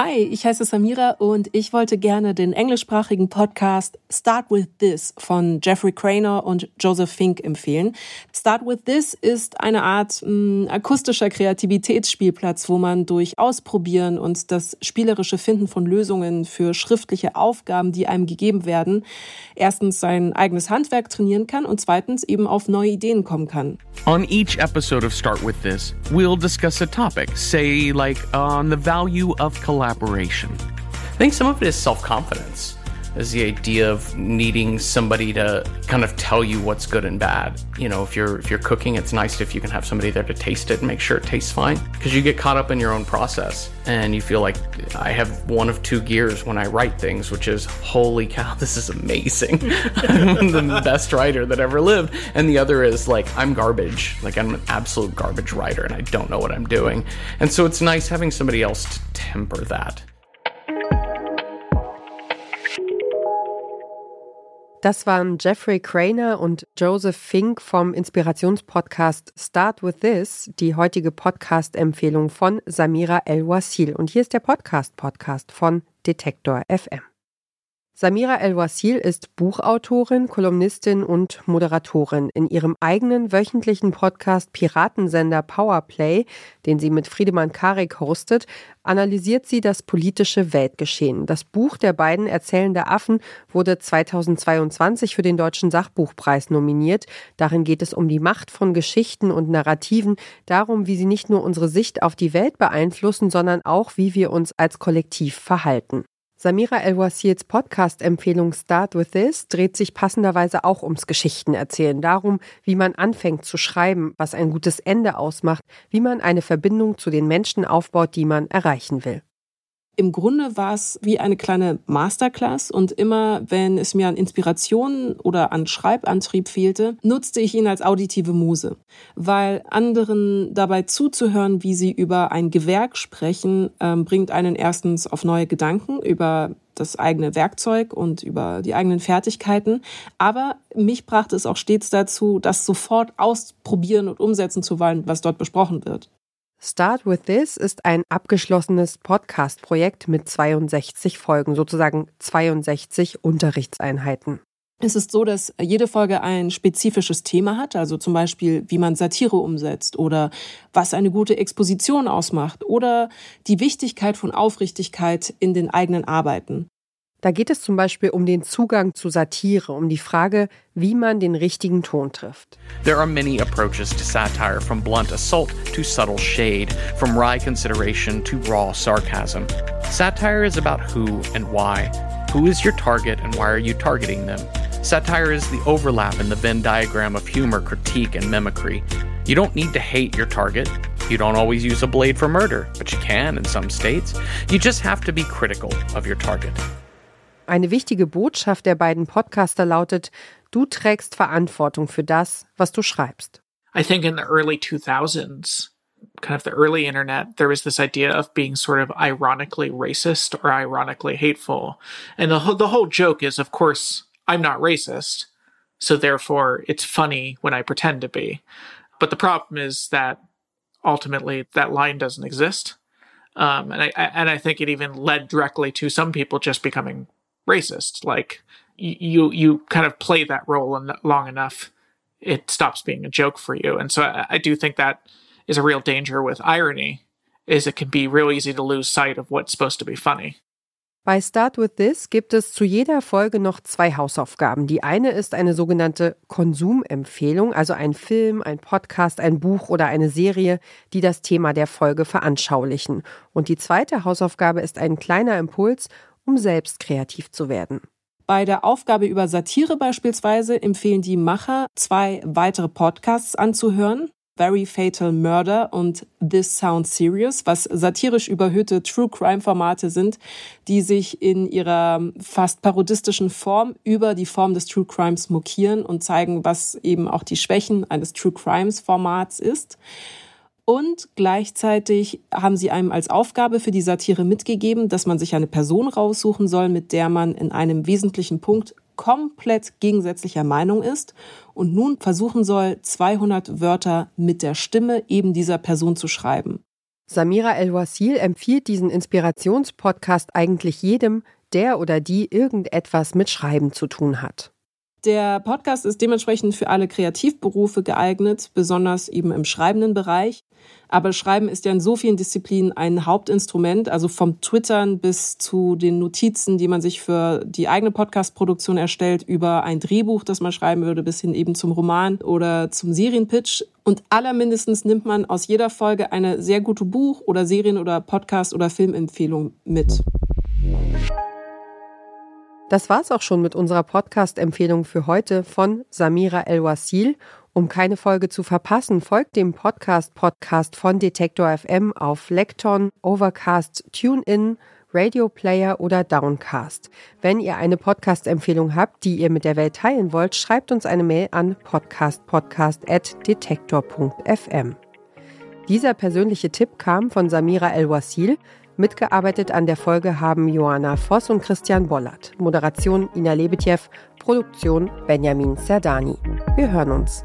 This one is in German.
Hi, ich heiße Samira und ich wollte gerne den englischsprachigen Podcast Start With This von Jeffrey Craner und Joseph Fink empfehlen. Start With This ist eine Art mh, hm, akustischer Kreativitätsspielplatz, wo man durch Ausprobieren und das spielerische Finden von Lösungen für schriftliche Aufgaben, die einem gegeben werden, erstens sein eigenes Handwerk trainieren kann und zweitens eben auf neue Ideen kommen kann. On each episode of Start With This, we'll discuss a topic, say like on the value of collaboration collaboration? I think some of it is self confidence, is the idea of needing somebody to kind of tell you what's good and bad. You know, if you're if you're cooking, it's nice if you can have somebody there to taste it and make sure it tastes fine, because you get caught up in your own process and you feel like I have one of two gears when I write things, which is holy cow, this is amazing. I'm the best writer that ever lived, and the other is like I'm garbage, like I'm an absolute garbage writer and I don't know what I'm doing, and so it's nice having somebody else to temper that. Das waren Jeffrey Craner und Joseph Fink vom Inspirationspodcast Start With This, die heutige Podcast-Empfehlung von Samira El-Wasil. Und hier ist der Podcast-Podcast von Detektor FM. Samira El-Wasil ist Buchautorin, Kolumnistin und Moderatorin. In ihrem eigenen wöchentlichen Podcast Piratensender Powerplay, den sie mit Friedemann Karik hostet, analysiert sie das politische Weltgeschehen. Das Buch der beiden Erzählende Affen wurde 2022 für den Deutschen Sachbuchpreis nominiert. Darin geht es um die Macht von Geschichten und Narrativen, darum, wie sie nicht nur unsere Sicht auf die Welt beeinflussen, sondern auch, wie wir uns als Kollektiv verhalten. Samira El-Wasils Podcast-Empfehlung Start With This dreht sich passenderweise auch ums Geschichtenerzählen, darum, wie man anfängt zu schreiben, was ein gutes Ende ausmacht, wie man eine Verbindung zu den Menschen aufbaut, die man erreichen will. Im Grunde war es wie eine kleine Masterclass und immer, wenn es mir an Inspiration oder an Schreibantrieb fehlte, nutzte ich ihn als auditive Muse, weil anderen dabei zuzuhören, wie sie über ein Gewerk sprechen, ähm, bringt einen erstens auf neue Gedanken über das eigene Werkzeug und über die eigenen Fertigkeiten. Aber mich brachte es auch stets dazu, das sofort ausprobieren und umsetzen zu wollen, was dort besprochen wird. Start with This ist ein abgeschlossenes Podcast-Projekt mit 62 Folgen, sozusagen 62 Unterrichtseinheiten. Es ist so, dass jede Folge ein spezifisches Thema hat, also zum Beispiel, wie man Satire umsetzt oder was eine gute Exposition ausmacht oder die Wichtigkeit von Aufrichtigkeit in den eigenen Arbeiten. Da geht es zum Beispiel um den Zugang zu Satire, um die Frage, wie man den richtigen Ton trifft. There are many approaches to satire, from blunt assault to subtle shade, from wry consideration to raw sarcasm. Satire is about who and why. Who is your target and why are you targeting them? Satire is the overlap in the Venn diagram of humor, critique, and mimicry. You don't need to hate your target. You don't always use a blade for murder, but you can in some states. You just have to be critical of your target. Eine wichtige Botschaft der beiden Podcaster lautet, du trägst Verantwortung für das, was du schreibst. I think in the early 2000s, kind of the early internet, there was this idea of being sort of ironically racist or ironically hateful. And the, the whole joke is, of course, I'm not racist. So therefore, it's funny when I pretend to be. But the problem is that ultimately that line doesn't exist. Um, and I, and I think it even led directly to some people just becoming racist. Like you you kind of play that role long enough, it stops being a joke for you. And so I, I do think that is a real danger with irony, is it can be real easy to lose sight of what's supposed to be funny. Bei Start With This gibt es zu jeder Folge noch zwei Hausaufgaben. Die eine ist eine sogenannte Konsumempfehlung, also ein Film, ein Podcast, ein Buch oder eine Serie, die das Thema der Folge veranschaulichen. Und die zweite Hausaufgabe ist ein kleiner Impuls, um selbst kreativ zu werden. Bei der Aufgabe über Satire beispielsweise empfehlen die Macher, zwei weitere Podcasts anzuhören. Very Fatal Murder und This Sounds Serious, was satirisch überhöhte True Crime Formate sind, die sich in ihrer fast parodistischen Form über die Form des True Crimes mokieren und zeigen, was eben auch die Schwächen eines True Crimes Formats ist. Und gleichzeitig haben sie einem als Aufgabe für die Satire mitgegeben, dass man sich eine Person raussuchen soll, mit der man in einem wesentlichen Punkt komplett gegensätzlicher Meinung ist und nun versuchen soll, 200 Wörter mit der Stimme eben dieser Person zu schreiben. Samira El-Wasil empfiehlt diesen Inspirationspodcast eigentlich jedem, der oder die irgendetwas mit Schreiben zu tun hat. Der Podcast ist dementsprechend für alle Kreativberufe geeignet, besonders eben im schreibenden Bereich. Aber Schreiben ist ja in so vielen Disziplinen ein Hauptinstrument, also vom Twittern bis zu den Notizen, die man sich für die eigene Podcast-Produktion erstellt, über ein Drehbuch, das man schreiben würde, bis hin eben zum Roman oder zum Serienpitch. Und allermindestens nimmt man aus jeder Folge eine sehr gute Buch- oder Serien- oder Podcast- oder Filmempfehlung mit. Das war's auch schon mit unserer Podcast-Empfehlung für heute von Samira El-Wasil. Um keine Folge zu verpassen, folgt dem Podcast Podcast von Detektor FM auf Lekton, Overcast, TuneIn, Radio Player oder Downcast. Wenn ihr eine Podcast-Empfehlung habt, die ihr mit der Welt teilen wollt, schreibt uns eine Mail an podcastpodcast.detektor.fm. Dieser persönliche Tipp kam von Samira El-Wasil. Mitgearbeitet an der Folge haben Joanna Voss und Christian Bollert. Moderation Ina Lebetjew, Produktion Benjamin Serdani. Wir hören uns.